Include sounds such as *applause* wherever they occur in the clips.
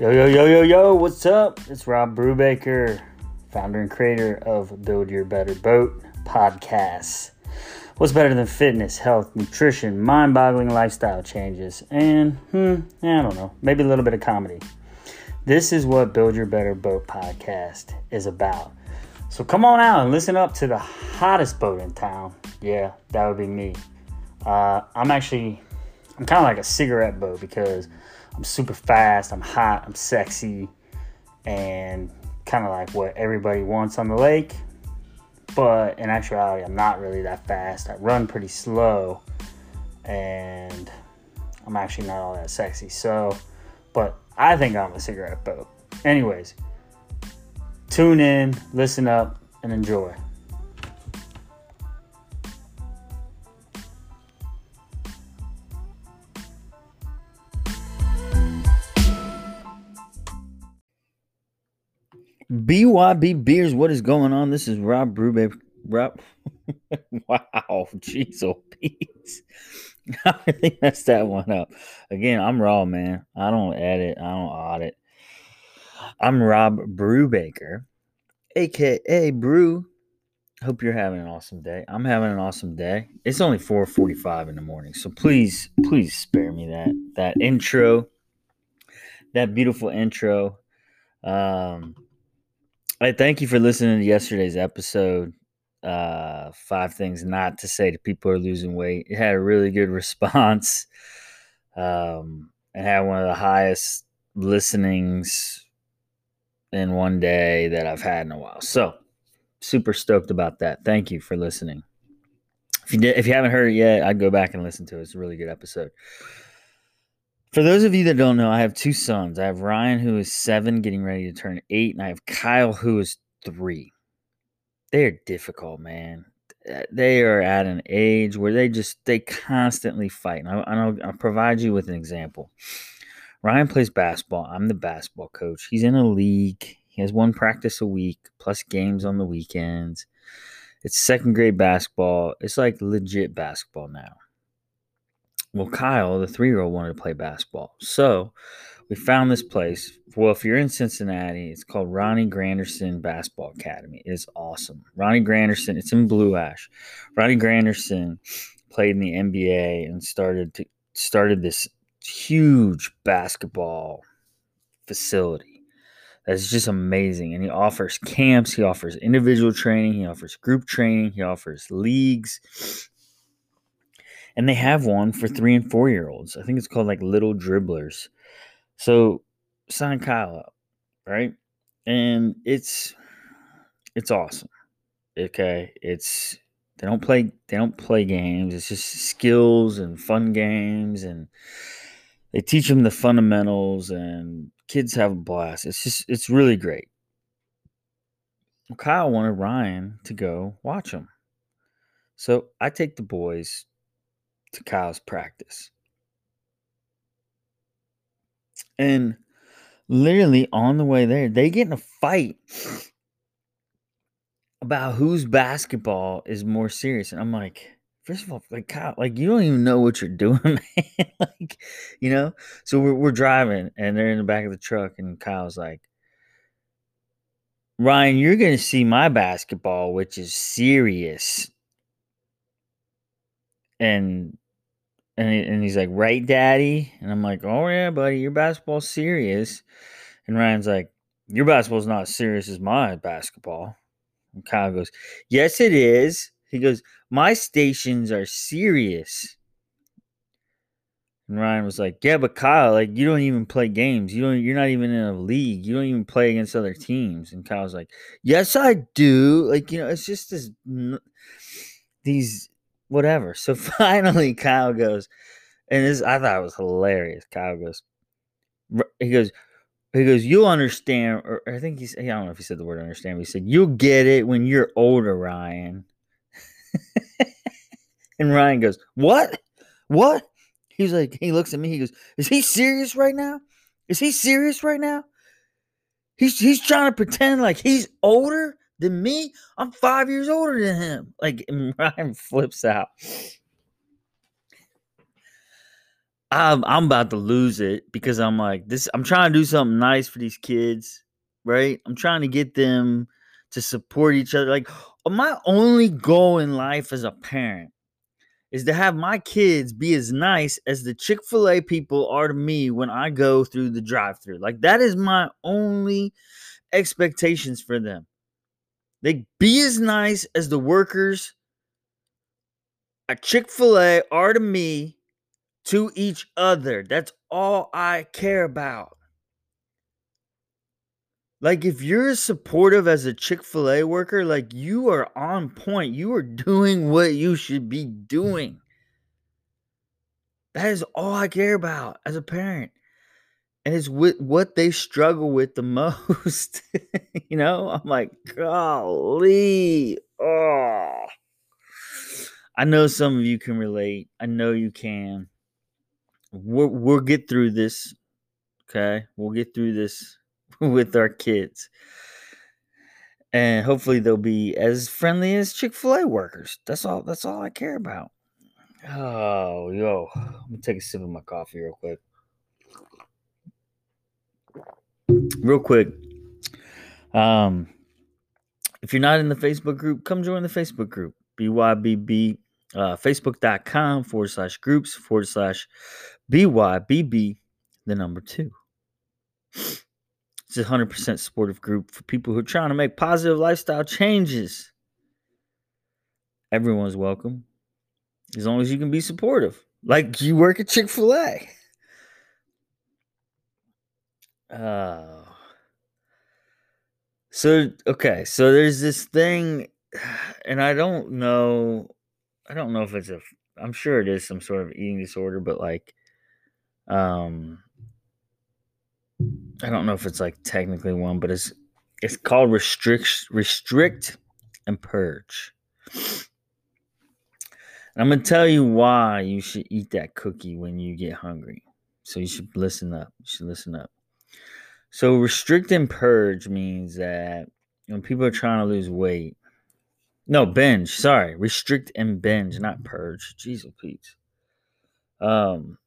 Yo, yo, yo, yo, yo, what's up? It's Rob Brubaker, founder and creator of Build Your Better Boat podcast. What's better than fitness, health, nutrition, mind boggling lifestyle changes, and, hmm, I don't know, maybe a little bit of comedy. This is what Build Your Better Boat podcast is about. So come on out and listen up to the hottest boat in town. Yeah, that would be me. Uh, I'm actually, I'm kind of like a cigarette boat because I'm super fast, I'm hot, I'm sexy, and kind of like what everybody wants on the lake. But in actuality, I'm not really that fast. I run pretty slow, and I'm actually not all that sexy. So, but I think I'm a cigarette boat. Anyways, tune in, listen up, and enjoy. BYB Beers, what is going on? This is Rob Brubaker. Rob, *laughs* wow, jeez, oh, Pete. *laughs* I really messed that one up. Again, I'm raw, man. I don't edit, I don't audit. I'm Rob Brubaker, aka Brew. Hope you're having an awesome day. I'm having an awesome day. It's only 4:45 in the morning, so please, please spare me that that intro, that beautiful intro. Um, I thank you for listening to yesterday's episode. Uh, five things not to say to people who are losing weight. It had a really good *laughs* response. Um, and had one of the highest listenings in one day that I've had in a while. So super stoked about that. Thank you for listening. If you did, if you haven't heard it yet, I'd go back and listen to it. It's a really good episode. For those of you that don't know, I have two sons. I have Ryan, who is seven, getting ready to turn eight, and I have Kyle, who is three. They are difficult, man. Uh, they are at an age where they just they constantly fight. And I, I'll, I'll provide you with an example. Ryan plays basketball. I'm the basketball coach. He's in a league. He has one practice a week plus games on the weekends. It's second grade basketball. It's like legit basketball now. Well, Kyle, the three year old, wanted to play basketball. So we found this place. Well, if you're in Cincinnati, it's called Ronnie Granderson Basketball Academy. It's awesome. Ronnie Granderson, it's in Blue Ash. Ronnie Granderson played in the NBA and started to started this huge basketball facility. That's just amazing. And he offers camps, he offers individual training, he offers group training, he offers leagues and they have one for three and four year olds. I think it's called like Little Dribblers. So sign Kyle up, right? And it's it's awesome. Okay, it's they don't play they don't play games. It's just skills and fun games, and they teach them the fundamentals, and kids have a blast. It's just it's really great. Kyle wanted Ryan to go watch them. So I take the boys to Kyle's practice. And literally on the way there, they get in a fight about whose basketball is more serious. And I'm like, first of all, like Kyle, like you don't even know what you're *laughs* doing, man. like, you know? So we're we're driving and they're in the back of the truck, and Kyle's like, Ryan, you're gonna see my basketball, which is serious. And and, he, and he's like, right, daddy? And I'm like, oh, yeah, buddy, your basketball's serious. And Ryan's like, your basketball's not as serious as my basketball. And Kyle goes, yes, it is. He goes, my stations are serious. And Ryan was like, "Yeah, but Kyle, like you don't even play games. You don't. You're not even in a league. You don't even play against other teams." And Kyle's like, "Yes, I do. Like you know, it's just this these whatever. So *laughs* finally, Kyle goes, and this I thought it was hilarious. Kyle goes, he goes, he goes, you'll understand, or I think he's, I don't know if he said the word understand, but he said, you'll get it when you're older, Ryan. *laughs* and Ryan goes, what? What? He's like, he looks at me, he goes, is he serious right now? Is he serious right now? He's he's trying to pretend like he's older than me. I'm five years older than him. Like *laughs* Ryan flips out. I'm I'm about to lose it because I'm like this. I'm trying to do something nice for these kids, right? I'm trying to get them to support each other. Like my only goal in life as a parent is to have my kids be as nice as the Chick Fil A people are to me when I go through the drive-through. Like that is my only expectations for them. They be as nice as the workers at Chick Fil A are to me to each other. That's all I care about. Like if you're as supportive as a Chick-fil-A worker, like you are on point. You are doing what you should be doing. That is all I care about as a parent. And it's with what they struggle with the *laughs* most. you know, I'm like, golly. Oh. I know some of you can relate. I know you can we'll, we'll get through this. Okay. We'll get through this *laughs* with our kids. And hopefully they'll be as friendly as Chick-fil-A workers. That's all that's all I care about. Oh, yo. Let me take a sip of my coffee real quick. Real quick. Um if you're not in the Facebook group, come join the Facebook group. BYBB uh, facebook.com forward slash groups forward slash BYBB, the number two. It's a 100% supportive group for people who are trying to make positive lifestyle changes. Everyone's welcome as long as you can be supportive, like you work at Chick fil A. Uh, so, okay, so there's this thing, *sighs* and I don't know I don't know if it's a I'm sure it is some sort of eating disorder, but like um I don't know if it's like technically one, but it's it's called restrict restrict and purge. And I'm gonna tell you why you should eat that cookie when you get hungry. So you should listen up. You should listen up. So restrict and purge means that when people are trying to lose weight, no, binge. Sorry. Restrict and binge, not purge. Jesus, Pete. Um,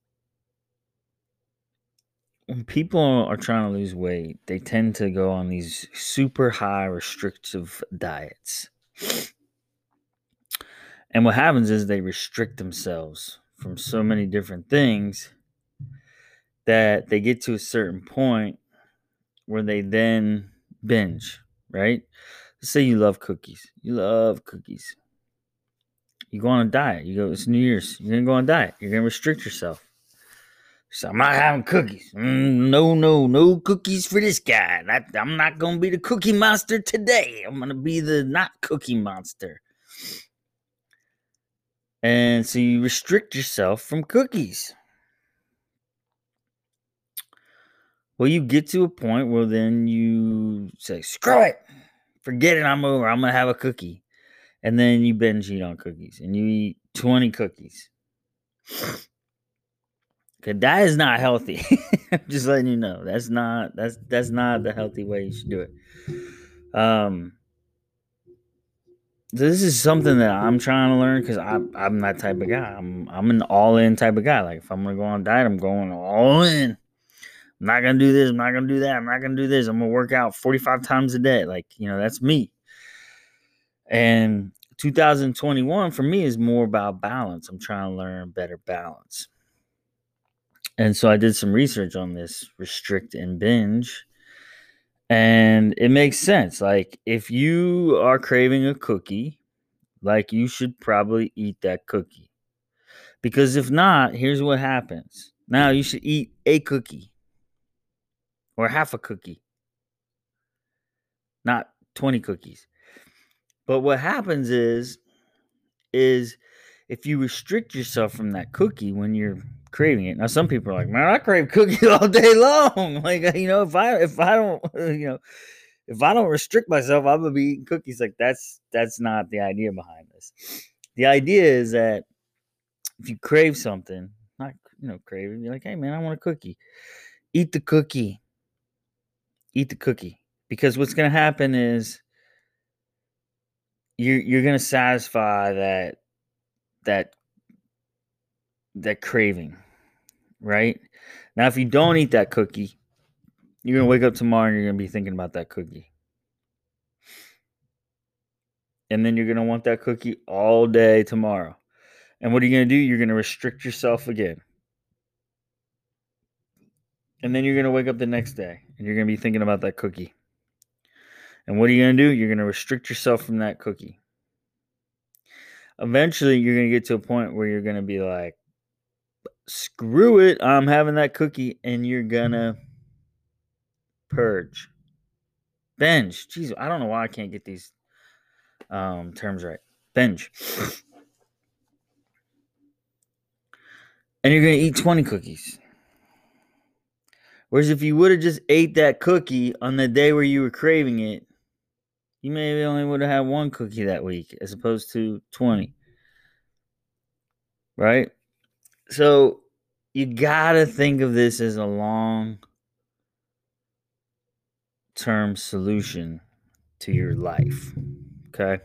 when people are trying to lose weight, they tend to go on these super high restrictive diets. And what happens is they restrict themselves from so many different things that they get to a certain point where they then binge, right? Let's say you love cookies. You love cookies. You go on a diet. You go, it's New Year's. You're going to go on a diet. You're going to restrict yourself. So I'm not having cookies. Mm, no, no, no cookies for this guy. That, I'm not going to be the cookie monster today. I'm going to be the not cookie monster. And so you restrict yourself from cookies. Well, you get to a point where then you say, screw it forget it, I'm over. I'm gonna have a cookie. And then you binge eat on cookies and you eat 20 cookies. Cause that is not healthy. *laughs* I'm just letting you know. That's not that's that's not the healthy way you should do it. Um this is something that I'm trying to learn because I'm I'm that type of guy. I'm I'm an all in type of guy. Like if I'm gonna go on diet, I'm going all in. I'm not gonna do this. I'm not gonna do that. I'm not gonna do this. I'm gonna work out 45 times a day. Like, you know, that's me. And 2021 for me is more about balance. I'm trying to learn better balance. And so I did some research on this restrict and binge. And it makes sense. Like, if you are craving a cookie, like, you should probably eat that cookie. Because if not, here's what happens. Now you should eat a cookie or half a cookie, not 20 cookies. But what happens is, is if you restrict yourself from that cookie when you're craving it. Now, some people are like, man, I crave cookies *laughs* all day long. *laughs* Like, you know, if I if I don't, *laughs* you know, if I don't restrict myself, I'm gonna be eating cookies. Like, that's that's not the idea behind this. The idea is that if you crave something, not you know, craving, you're like, hey man, I want a cookie. Eat the cookie eat the cookie because what's going to happen is you're you're going to satisfy that that that craving right? Now, if you don't mm-hmm. eat that cookie, you're gonna wake up tomorrow and you're gonna be thinking about that cookie. And then you're gonna want that cookie all day tomorrow. And what are you gonna do? You're gonna restrict yourself again. And then you're gonna wake up the next day and you're gonna be thinking about that cookie. And what are you gonna do? You're gonna restrict yourself from that cookie. Eventually, you're gonna get to a point where you're gonna be like, screw it, I'm having that cookie, and you're gonna purge. Binge. Jeez, I don't know why I can't get these um, terms right. Binge. And you're going to eat 20 cookies. Whereas if you would have just ate that cookie on the day where you were craving it, you maybe only would have had one cookie that week as opposed to 20. Right? So you got to think of this as a long term solution to your life. Okay.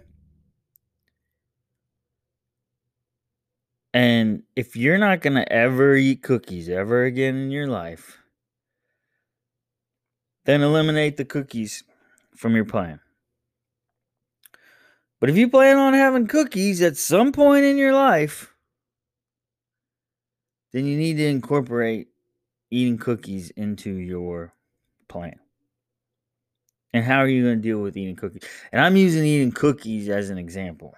And if you're not going to ever eat cookies ever again in your life, then eliminate the cookies from your plan. But if you plan on having cookies at some point in your life, then you need to incorporate eating cookies into your plan. And how are you going to deal with eating cookies? And I'm using eating cookies as an example.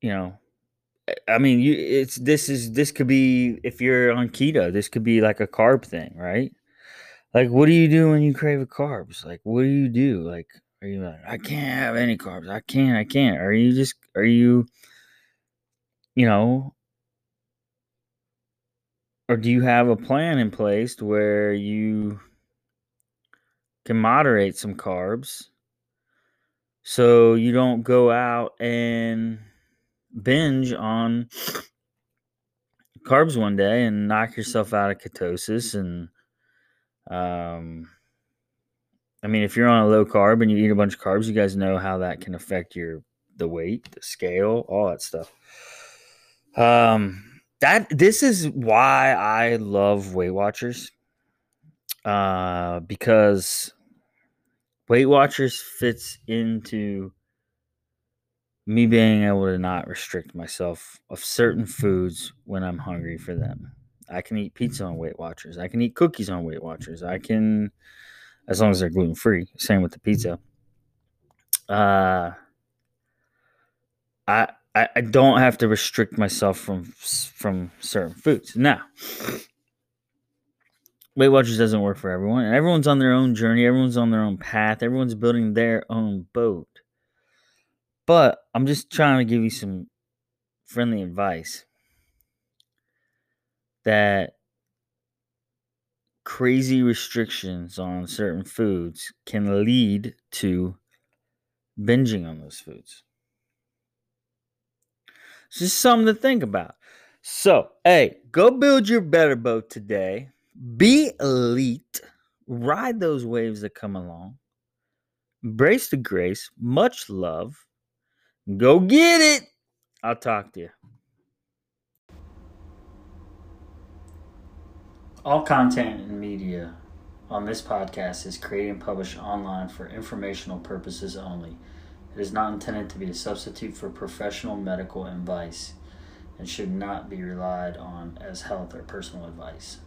You know, I mean, you it's this is this could be if you're on keto, this could be like a carb thing, right? Like, what do you do when you crave carbs? Like, what do you do? Like, are you like, I can't have any carbs. I can't. I can't. Are you just? Are you? You know, or do you have a plan in place where you can moderate some carbs so you don't go out and binge on carbs one day and knock yourself out of ketosis and um I mean if you're on a low carb and you eat a bunch of carbs you guys know how that can affect your the weight, the scale, all that stuff. Um that this is why I love Weight Watchers. Uh because Weight Watchers fits into me being able to not restrict myself of certain foods when I'm hungry for them. I can eat pizza on Weight Watchers. I can eat cookies on Weight Watchers. I can, as long as they're gluten free. Same with the pizza. Uh, I, I I don't have to restrict myself from from certain foods. Now, Weight Watchers doesn't work for everyone, and everyone's on their own journey. Everyone's on their own path. Everyone's building their own boat. But I'm just trying to give you some friendly advice that crazy restrictions on certain foods can lead to binging on those foods. It's just something to think about. So, hey, go build your better boat today. Be elite. Ride those waves that come along. Embrace the grace. Much love. Go get it. I'll talk to you. All content and media on this podcast is created and published online for informational purposes only. It is not intended to be a substitute for professional medical advice and should not be relied on as health or personal advice.